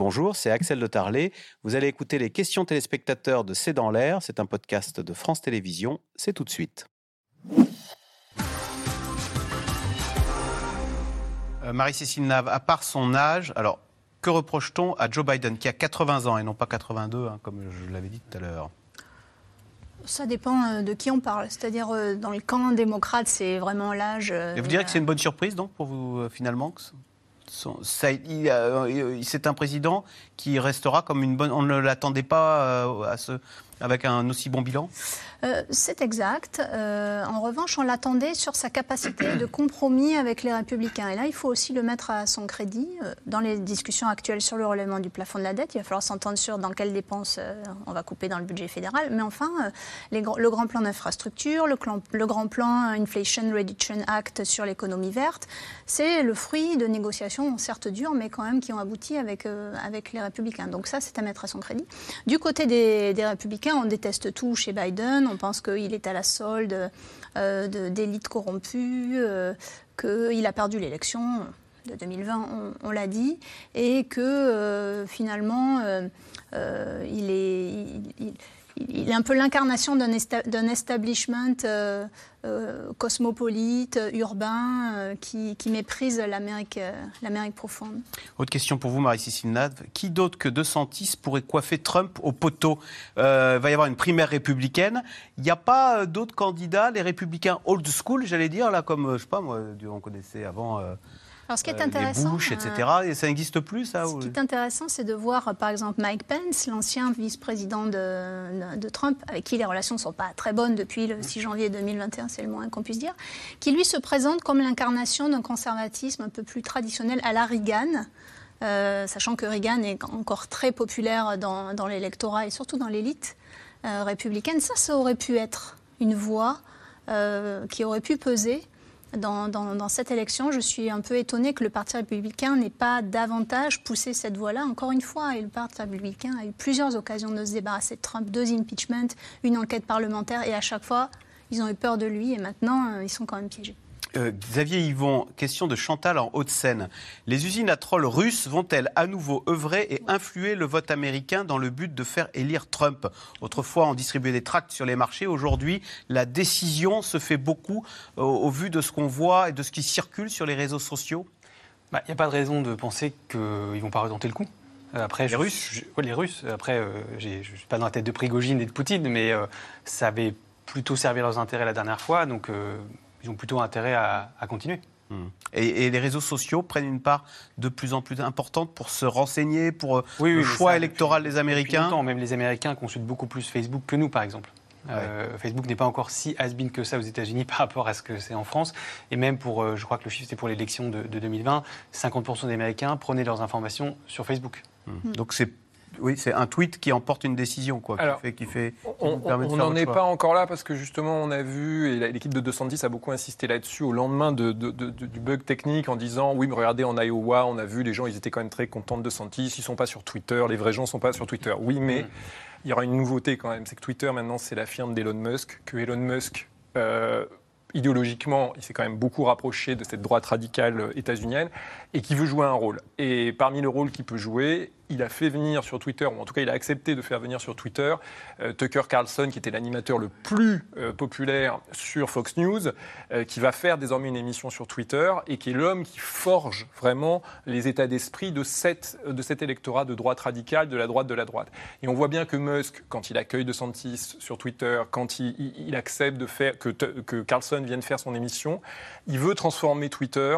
Bonjour, c'est Axel de Tarlet. Vous allez écouter les questions téléspectateurs de C'est dans l'air. C'est un podcast de France Télévisions. C'est tout de suite. Euh, Marie-Cécile Nave, à part son âge, alors que reproche-t-on à Joe Biden qui a 80 ans et non pas 82, hein, comme je l'avais dit tout à l'heure? Ça dépend euh, de qui on parle. C'est-à-dire, euh, dans le camp démocrate, c'est vraiment l'âge. Et vous direz que c'est une bonne surprise, donc, pour vous, finalement c'est un président qui restera comme une bonne. On ne l'attendait pas à ce, avec un aussi bon bilan euh, C'est exact. Euh, en revanche, on l'attendait sur sa capacité de compromis avec les républicains. Et là, il faut aussi le mettre à son crédit. Euh, dans les discussions actuelles sur le relèvement du plafond de la dette, il va falloir s'entendre sur dans quelles dépenses on va couper dans le budget fédéral. Mais enfin, le grand plan d'infrastructure, le, grand plan Inflation Reduction Act sur l'économie verte, c'est le fruit de négociations certes dures, mais quand même qui ont abouti avec, avec les républicains. Donc ça, c'est à mettre à son crédit. Du côté des, des républicains, on déteste tout chez Biden. On pense qu'il est à la solde euh, d'élites corrompues, euh, qu'il a perdu l'élection de 2020, on, l'a dit, et que euh, finalement, il est est un peu l'incarnation d'un establishment euh, euh, cosmopolite, urbain, euh, qui, méprise l'Amérique profonde. Autre question pour vous, Marie-Cécile Nad. Qui d'autre que De Santis pourrait coiffer Trump au poteau? Il va y avoir une primaire républicaine. Il n'y a pas d'autres candidats, les républicains old school, j'allais dire, là, comme, je sais pas, moi, on connaissait avant alors, ce qui est euh, intéressant, Bush, etc. Et ça n'existe plus, ça Ce qui est intéressant, c'est de voir, par exemple, Mike Pence, l'ancien vice-président de, Trump, avec qui les relations ne sont pas très bonnes depuis le 6 janvier 2021, c'est le moins qu'on puisse dire, qui lui se présente comme l'incarnation d'un conservatisme un peu plus traditionnel à la Reagan. Euh, sachant que Reagan est encore très populaire dans, l'électorat et surtout dans l'élite euh, républicaine, ça, ça aurait pu être une voix qui aurait pu peser dans, cette élection, je suis un peu étonnée que le Parti républicain n'ait pas davantage poussé cette voie-là. Encore une fois, et le Parti républicain a eu plusieurs occasions de se débarrasser de Trump, deux impeachments, une enquête parlementaire, et à chaque fois, ils ont eu peur de lui, et maintenant, euh, ils sont quand même piégés. Euh, Xavier Yvon, question de Chantal en Haute-Seine. Les usines à trolls russes vont-elles à nouveau œuvrer et influer le vote américain dans le but de faire élire Trump? Autrefois, on distribuait des tracts sur les marchés. Aujourd'hui, la décision se fait beaucoup au, vu de ce qu'on voit et de ce qui circule sur les réseaux sociaux Il bah, n'y a pas de raison de penser qu'ils ne vont pas retenter le coup. Euh, après, les Russes Les Russes. Après, euh, je ne suis pas dans la tête de Prigogine et de Poutine, mais ça avait plutôt servi leurs intérêts la dernière fois. Donc ils ont plutôt intérêt à, continuer. Hmm. Et, les réseaux sociaux prennent une part de plus en plus importante pour se renseigner, pour euh, le choix électoral des Américains. même les Américains consultent beaucoup plus Facebook que nous, par exemple. Euh, Facebook n'est pas encore si has-been que ça aux États-Unis par rapport à ce que c'est en France. Et même pour, euh, je crois que le chiffre c'était pour l'élection de, 2020, 50% des Américains prenaient leurs informations sur Facebook. Hmm. Donc c'est oui, c'est un tweet qui emporte une décision, quoi, qui fait, on n'en est pas encore là parce que justement, on a vu, et l'équipe de 210 a beaucoup insisté là-dessus au lendemain de, du bug technique en disant oui, mais regardez, en Iowa, on a vu les gens, ils étaient quand même très contents de 210, ils sont pas sur Twitter, les vrais gens sont pas sur Twitter. Oui, mais mm. il y aura une nouveauté quand même, c'est que Twitter maintenant c'est la firme d'Elon Musk, que Elon Musk euh, idéologiquement, il s'est quand même beaucoup rapproché de cette droite radicale états-unienne et qui veut jouer un rôle. Et parmi le rôle qu'il peut jouer, il a fait venir sur Twitter, ou en tout cas il a accepté de faire venir sur Twitter, euh, Tucker Carlson, qui était l'animateur le plus euh, populaire sur Fox News, euh, qui va faire désormais une émission sur Twitter et qui est l'homme qui forge vraiment les états d'esprit de, de cet électorat de droite radicale, de la droite de la droite. Et on voit bien que Musk, quand il accueille DeSantis sur Twitter, quand il, accepte de faire que Carlson vienne faire son émission, il veut transformer Twitter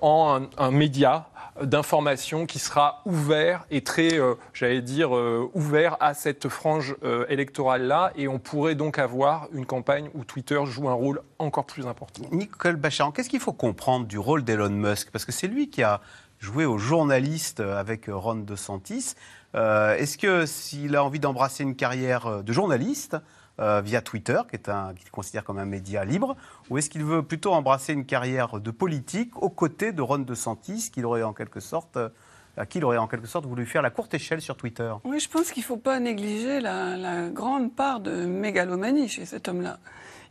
en un média d'information qui sera ouvert et très, euh, j'allais dire, euh, ouvert à cette frange euh, électorale-là. Et on pourrait donc avoir une campagne où Twitter joue un rôle encore plus important. Nicole Bachar, qu'est-ce qu'il faut comprendre du rôle d'Elon Musk? Parce que c'est lui qui a joué au journaliste avec Ron DeSantis. Est-ce que s'il a envie d'embrasser une carrière de journaliste, euh, via Twitter, qui est un, qu'il considère comme un média libre, ou est-ce qu'il veut plutôt embrasser une carrière de politique aux côtés de Ron DeSantis, qu'il aurait en quelque sorte à qui il aurait en quelque sorte voulu faire la courte échelle sur Twitter? Oui, je pense qu'il ne faut pas négliger la, grande part de mégalomanie chez cet homme-là.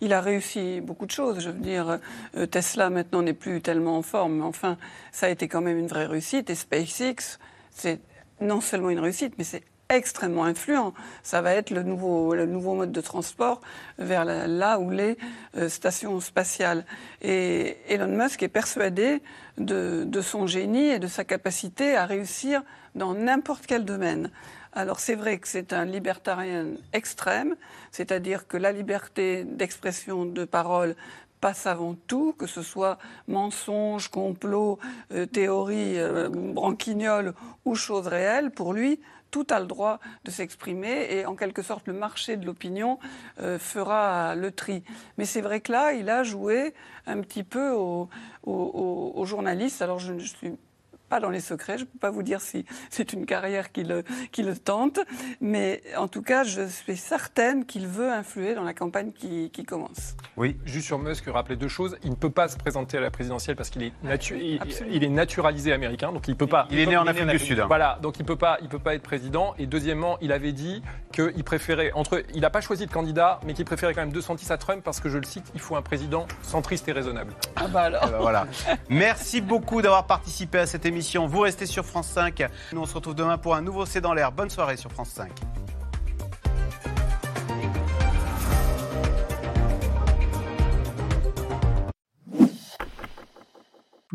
Il a réussi beaucoup de choses. Je veux dire, euh, Tesla maintenant n'est plus tellement en forme, mais enfin, ça a été quand même une vraie réussite. Et SpaceX, c'est non seulement une réussite, mais c'est extrêmement influent. Ça va être le nouveau, mode de transport vers là où les euh, stations spatiales. Et Elon Musk est persuadé de, son génie et de sa capacité à réussir dans n'importe quel domaine. Alors c'est vrai que c'est un libertarien extrême, c'est-à-dire que la liberté d'expression, de parole passe avant tout, que ce soit mensonge, complot, euh, théorie, euh, branquignol ou chose réelle, pour lui, tout a le droit de s'exprimer et en quelque sorte le marché de l'opinion euh, fera le tri. Mais c'est vrai que là, il a joué un petit peu aux, journalistes. Alors je, je suis pas dans les secrets. Je ne peux pas vous dire si c'est une carrière qui le, qui le tente, mais en tout cas, je suis certaine qu'il veut influer dans la campagne qui, qui, commence. Oui. Juste sur Musk, rappeler deux choses. Il ne peut pas se présenter à la présidentielle parce qu'il est, il, est naturalisé américain, donc il peut pas. Il, est né en Afrique du Sud. Hein. Voilà, donc il peut pas, il peut pas être président. Et deuxièmement, il avait dit qu'il préférait entre, il n'a pas choisi de candidat, mais qu'il préférait quand même 210 à Trump parce que je le cite, il faut un président centriste et raisonnable. Ah bah alors. Eh ben voilà. Merci beaucoup d'avoir participé à cette Vous restez sur France 5. Nous, on se retrouve demain pour un nouveau C'est dans l'air. Bonne soirée sur France 5.